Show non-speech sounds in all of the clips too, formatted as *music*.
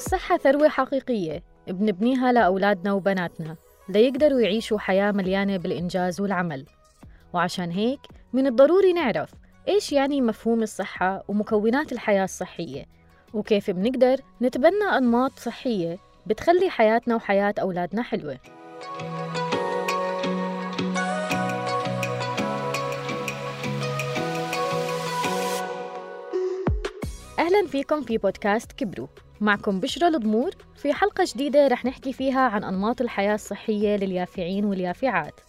الصحة ثروة حقيقية. بنبنيها لأولادنا وبناتنا. ليقدروا يعيشوا حياة مليانة بالإنجاز والعمل. وعشان هيك من الضروري نعرف إيش يعني مفهوم الصحة ومكونات الحياة الصحية. وكيف بنقدر نتبنى أنماط صحية بتخلي حياتنا وحياة أولادنا حلوة. أهلا فيكم في بودكاست كبرو. معكم بشرى الضمور في حلقة جديدة رح نحكي فيها عن أنماط الحياة الصحية لليافعين واليافعات.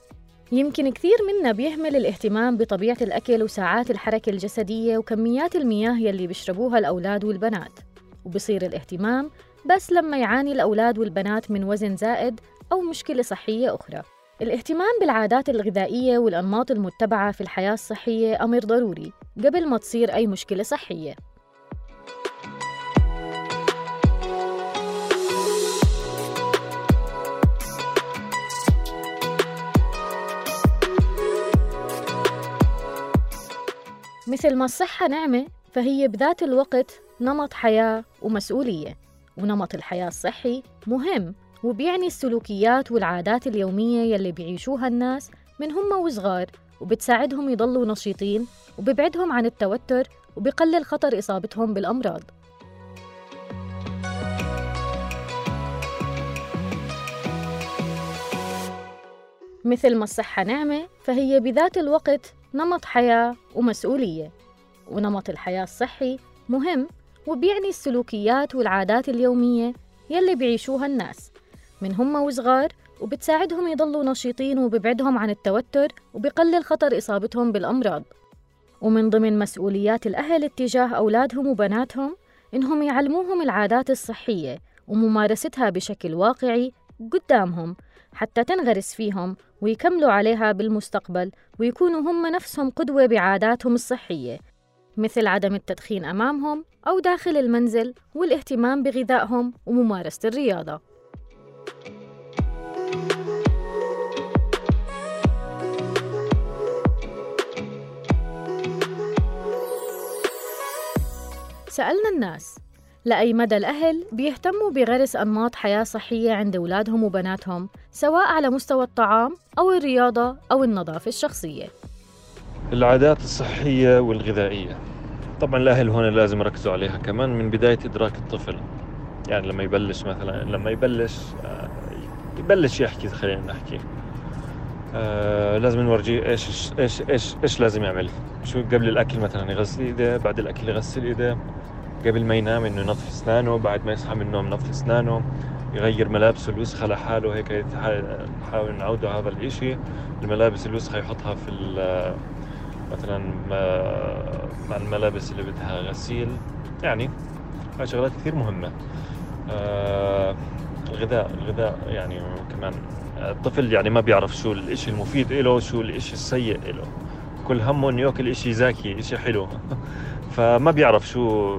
يمكن كثير منا بيهمل الاهتمام بطبيعة الأكل وساعات الحركة الجسدية وكميات المياه يلي بيشربوها الأولاد والبنات. وبصير الاهتمام بس لما يعاني الأولاد والبنات من وزن زائد أو مشكلة صحية أخرى. الاهتمام بالعادات الغذائية والأنماط المتبعة في الحياة الصحية أمر ضروري قبل ما تصير أي مشكلة صحية. مثل ما الصحة نعمة فهي بذات الوقت نمط حياة ومسؤولية ونمط الحياة الصحي مهم وبيعني السلوكيات والعادات اليومية يلي بيعيشوها الناس من هم وصغار وبتساعدهم يضلوا نشيطين وببعدهم عن التوتر وبقلل خطر إصابتهم بالأمراض. مثل ما الصحة نعمة فهي بذات الوقت نمط حياة ومسؤولية ونمط الحياة الصحي مهم وبيعني السلوكيات والعادات اليومية يلي بيعيشوها الناس. من هم وصغار وبتساعدهم يضلوا نشيطين وببعدهم عن التوتر وبقلل خطر إصابتهم بالأمراض. ومن ضمن مسؤوليات الأهل اتجاه أولادهم وبناتهم إنهم يعلموهم العادات الصحية وممارستها بشكل واقعي قدامهم حتى تنغرس فيهم ويكملوا عليها بالمستقبل ويكونوا هم نفسهم قدوة بعاداتهم الصحية مثل عدم التدخين أمامهم أو داخل المنزل والاهتمام بغذائهم وممارسة الرياضة. سألنا الناس لأي مدى الأهل بيهتموا بغرس أنماط حياة صحية عند أولادهم وبناتهم سواء على مستوى الطعام أو الرياضة أو النظافة الشخصية. العادات الصحية والغذائية. طبعا الأهل هون لازم يركزوا عليها كمان من بداية إدراك الطفل. يعني لما يبلش مثلا لما يبلش آه، يبلش يحكي خلينا نحكي. آه لازم نورجيه إيش إيش إيش إيش لازم يعمل. شو قبل الأكل مثلا يغسل إيده بعد الأكل يغسل إيده. قبل ما ينام إنه ينظف أسنانه بعد ما يصحى من النوم ينظف أسنانه يغير ملابسه الوسخة لحاله هيك نحاول نعوده هذا الإشي. الملابس الوسخة يحطها في مثلا مع الملابس اللي بدها غسيل. يعني هاي شغلات كثير مهمة. آه الغذاء الغذاء يعني كمان الطفل يعني ما بيعرف شو الإشي المفيد له شو الإشي السيء له كل همه إنه يأكل إشي زاكي إشي حلو. *laughs* فما بيعرف شو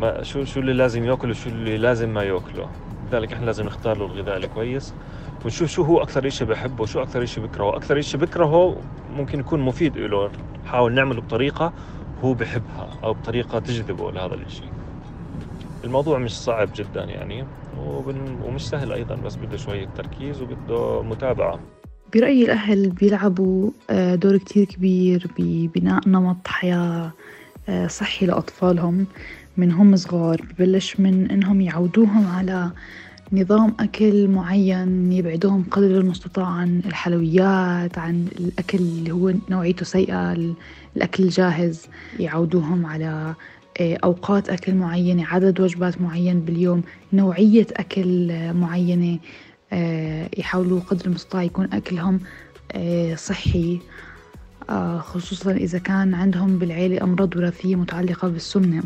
ما شو شو اللي لازم يأكل وشو اللي لازم ما يأكله. لذلك إحنا لازم نختار له الغذاء الكويس. ونشوف شو هو أكثر شيء بحبه وشو أكثر شيء بكرهه. أكثر شيء بكرهه ممكن يكون مفيد له نحاول نعمله بطريقة هو بحبها أو بطريقة تجذبه لهذا الشيء الموضوع مش صعب جدا يعني ومش سهل أيضا بس بده شوية تركيز وبده متابعة. برأيي الأهل بيلعبوا آه، دور كتير كبير ببناء نمط حياة آه، صحي لأطفالهم من هم صغار. ببلش من إنهم يعودوهم على نظام أكل معين يبعدوهم قدر المستطاع عن الحلويات عن الأكل اللي هو نوعيته سيئة الأكل الجاهز. يعودوهم على آه، أوقات أكل معينة عدد وجبات معين باليوم نوعية أكل معينة. يحاولوا قدر المستطاع يكون أكلهم صحي خصوصا إذا كان عندهم بالعيلة أمراض وراثية متعلقة بالسمنة.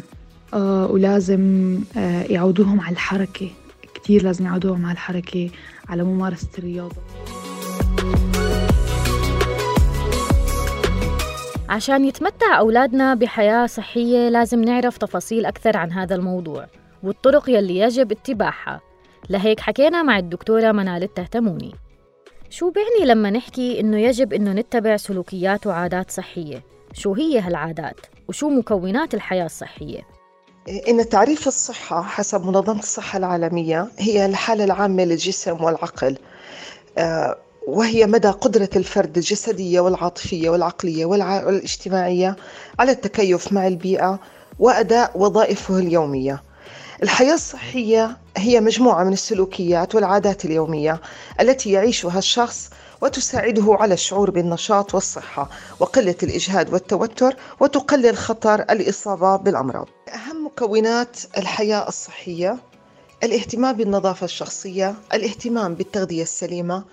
آه ولازم آه يعودوهم على الحركة. كتير لازم يعودوهم على الحركة على ممارسة الرياضة. عشان يتمتع أولادنا بحياة صحية لازم نعرف تفاصيل أكثر عن هذا الموضوع والطرق يلي يجب اتباعها. لهيك حكينا مع الدكتورة منال التهتموني شو بيعني لما نحكي إنه يجب إنه نتبع سلوكيات وعادات صحية؟ شو هي هالعادات؟ وشو مكونات الحياة الصحية؟ إن تعريف الصحة حسب منظمة الصحة العالمية هي الحالة العامة للجسم والعقل آه، وهي مدى قدرة الفرد الجسدية والعاطفية والعقلية والاجتماعية على التكيف مع البيئة وأداء وظائفه اليومية. الحياة الصحية هي مجموعة من السلوكيات والعادات اليومية التي يعيشها الشخص وتساعده على الشعور بالنشاط والصحة وقلة الإجهاد والتوتر وتقلل خطر الإصابة بالأمراض. أهم مكونات الحياة الصحية الاهتمام بالنظافة الشخصية، الاهتمام بالتغذية السليمة،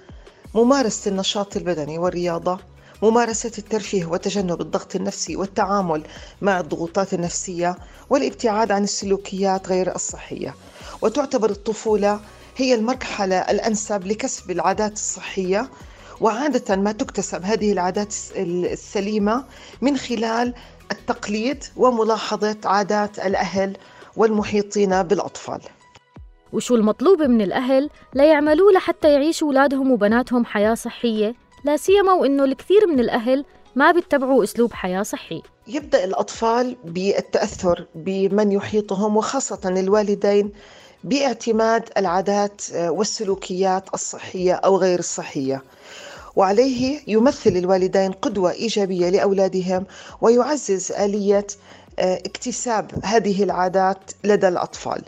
ممارسة النشاط البدني والرياضة، ممارسة الترفيه وتجنب الضغط النفسي والتعامل مع الضغوطات النفسية والابتعاد عن السلوكيات غير الصحية. وتعتبر الطفولة هي المرحلة الأنسب لكسب العادات الصحية وعادة ما تكتسب هذه العادات السليمة من خلال التقليد وملاحظة عادات الأهل والمحيطين بالأطفال. وشو المطلوب من الأهل؟ ليعملوا لحتى يعيشوا أولادهم وبناتهم حياة صحية. لا سيما وإنه الكثير من الأهل ما بيتبعوا أسلوب حياة صحي. يبدأ الأطفال بالتأثر بمن يحيطهم وخاصة الوالدين باعتماد العادات والسلوكيات الصحية أو غير الصحية. وعليه يمثل الوالدين قدوة إيجابية لأولادهم ويعزز آلية آه، اكتساب هذه العادات لدى الأطفال.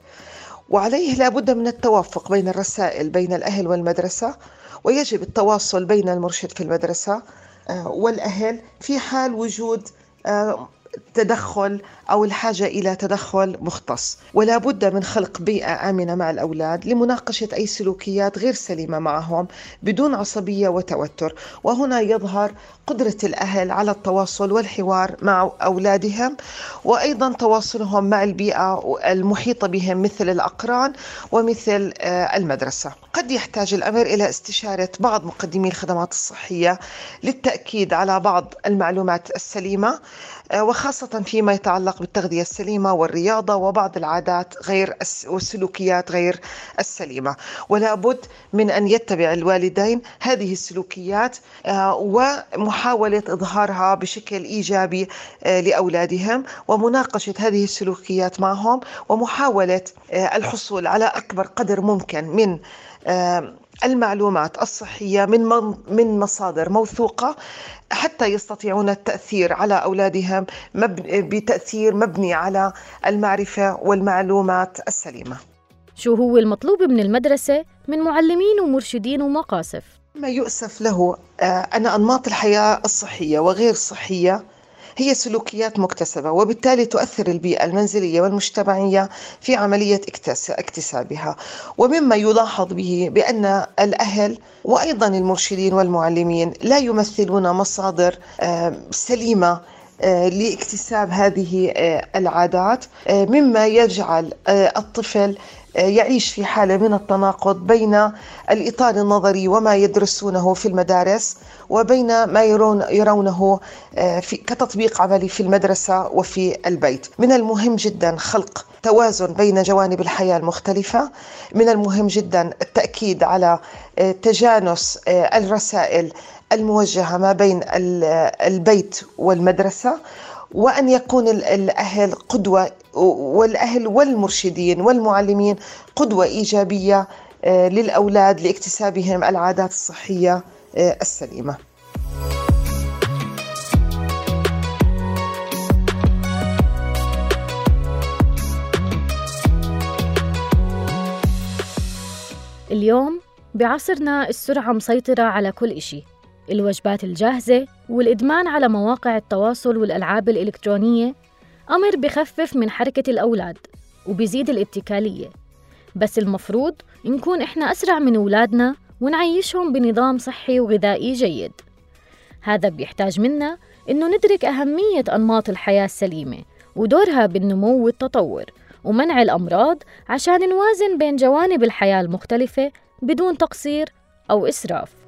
وعليه لابد من التوافق بين الرسائل بين الأهل والمدرسة ويجب التواصل بين المرشد في المدرسة آه، والأهل في حال وجود آه، تدخل أو الحاجة إلى تدخل مختص. ولا بد من خلق بيئة آمنة مع الأولاد لمناقشة أي سلوكيات غير سليمة معهم بدون عصبية وتوتر. وهنا يظهر قدرة الأهل على التواصل والحوار مع أولادهم وأيضا تواصلهم مع البيئة المحيطة بهم مثل الأقران ومثل آه، المدرسة. قد يحتاج الأمر إلى استشارة بعض مقدمي الخدمات الصحية للتأكيد على بعض المعلومات السليمة. وخاصة فيما يتعلق بالتغذية السليمة والرياضة وبعض العادات غير والسلوكيات غير السليمة. ولا بد من أن يتبع الوالدين هذه السلوكيات آه، ومحاولة إظهارها بشكل إيجابي آه، لأولادهم ومناقشة هذه السلوكيات معهم ومحاولة الحصول على أكبر قدر ممكن من المعلومات الصحية من من مصادر موثوقة حتى يستطيعون التأثير على أولادهم بتأثير مبني على المعرفة والمعلومات السليمة شو هو المطلوب من المدرسة من معلمين ومرشدين ومقاصف؟ ما يؤسف له آه، أن أنماط الحياة الصحية وغير الصحية هي سلوكيات مكتسبة وبالتالي تؤثر البيئة المنزلية والمجتمعية في عملية اكتسابها. ومما يلاحظ به بأن الأهل وأيضا المرشدين والمعلمين لا يمثلون مصادر سليمة لاكتساب هذه آه، العادات. آه، مما يجعل الطفل يعيش في حالة من التناقض بين الإطار النظري وما يدرسونه في المدارس وبين ما يرون يرونه آه، في كتطبيق عملي في المدرسة وفي البيت. من المهم جدا خلق توازن بين جوانب الحياة المختلفة. من المهم جدا التأكيد على آه، تجانس آه، الرسائل الموجهة ما بين البيت والمدرسة وأن يكون الأهل قدوة والأهل والمرشدين والمعلمين قدوة إيجابية آه، للأولاد لاكتسابهم العادات الصحية آه، السليمة. اليوم بعصرنا السرعة مسيطرة على كل إشي. الوجبات الجاهزة والإدمان على مواقع التواصل والألعاب الإلكترونية. أمر بخفف من حركة الأولاد وبيزيد الاتكالية. بس المفروض نكون إحنا أسرع من أولادنا ونعيشهم بنظام صحي وغذائي جيد. هذا بيحتاج منا إنه ندرك أهمية أنماط الحياة السليمة ودورها بالنمو والتطور ومنع الأمراض عشان نوازن بين جوانب الحياة المختلفة بدون تقصير أو إسراف.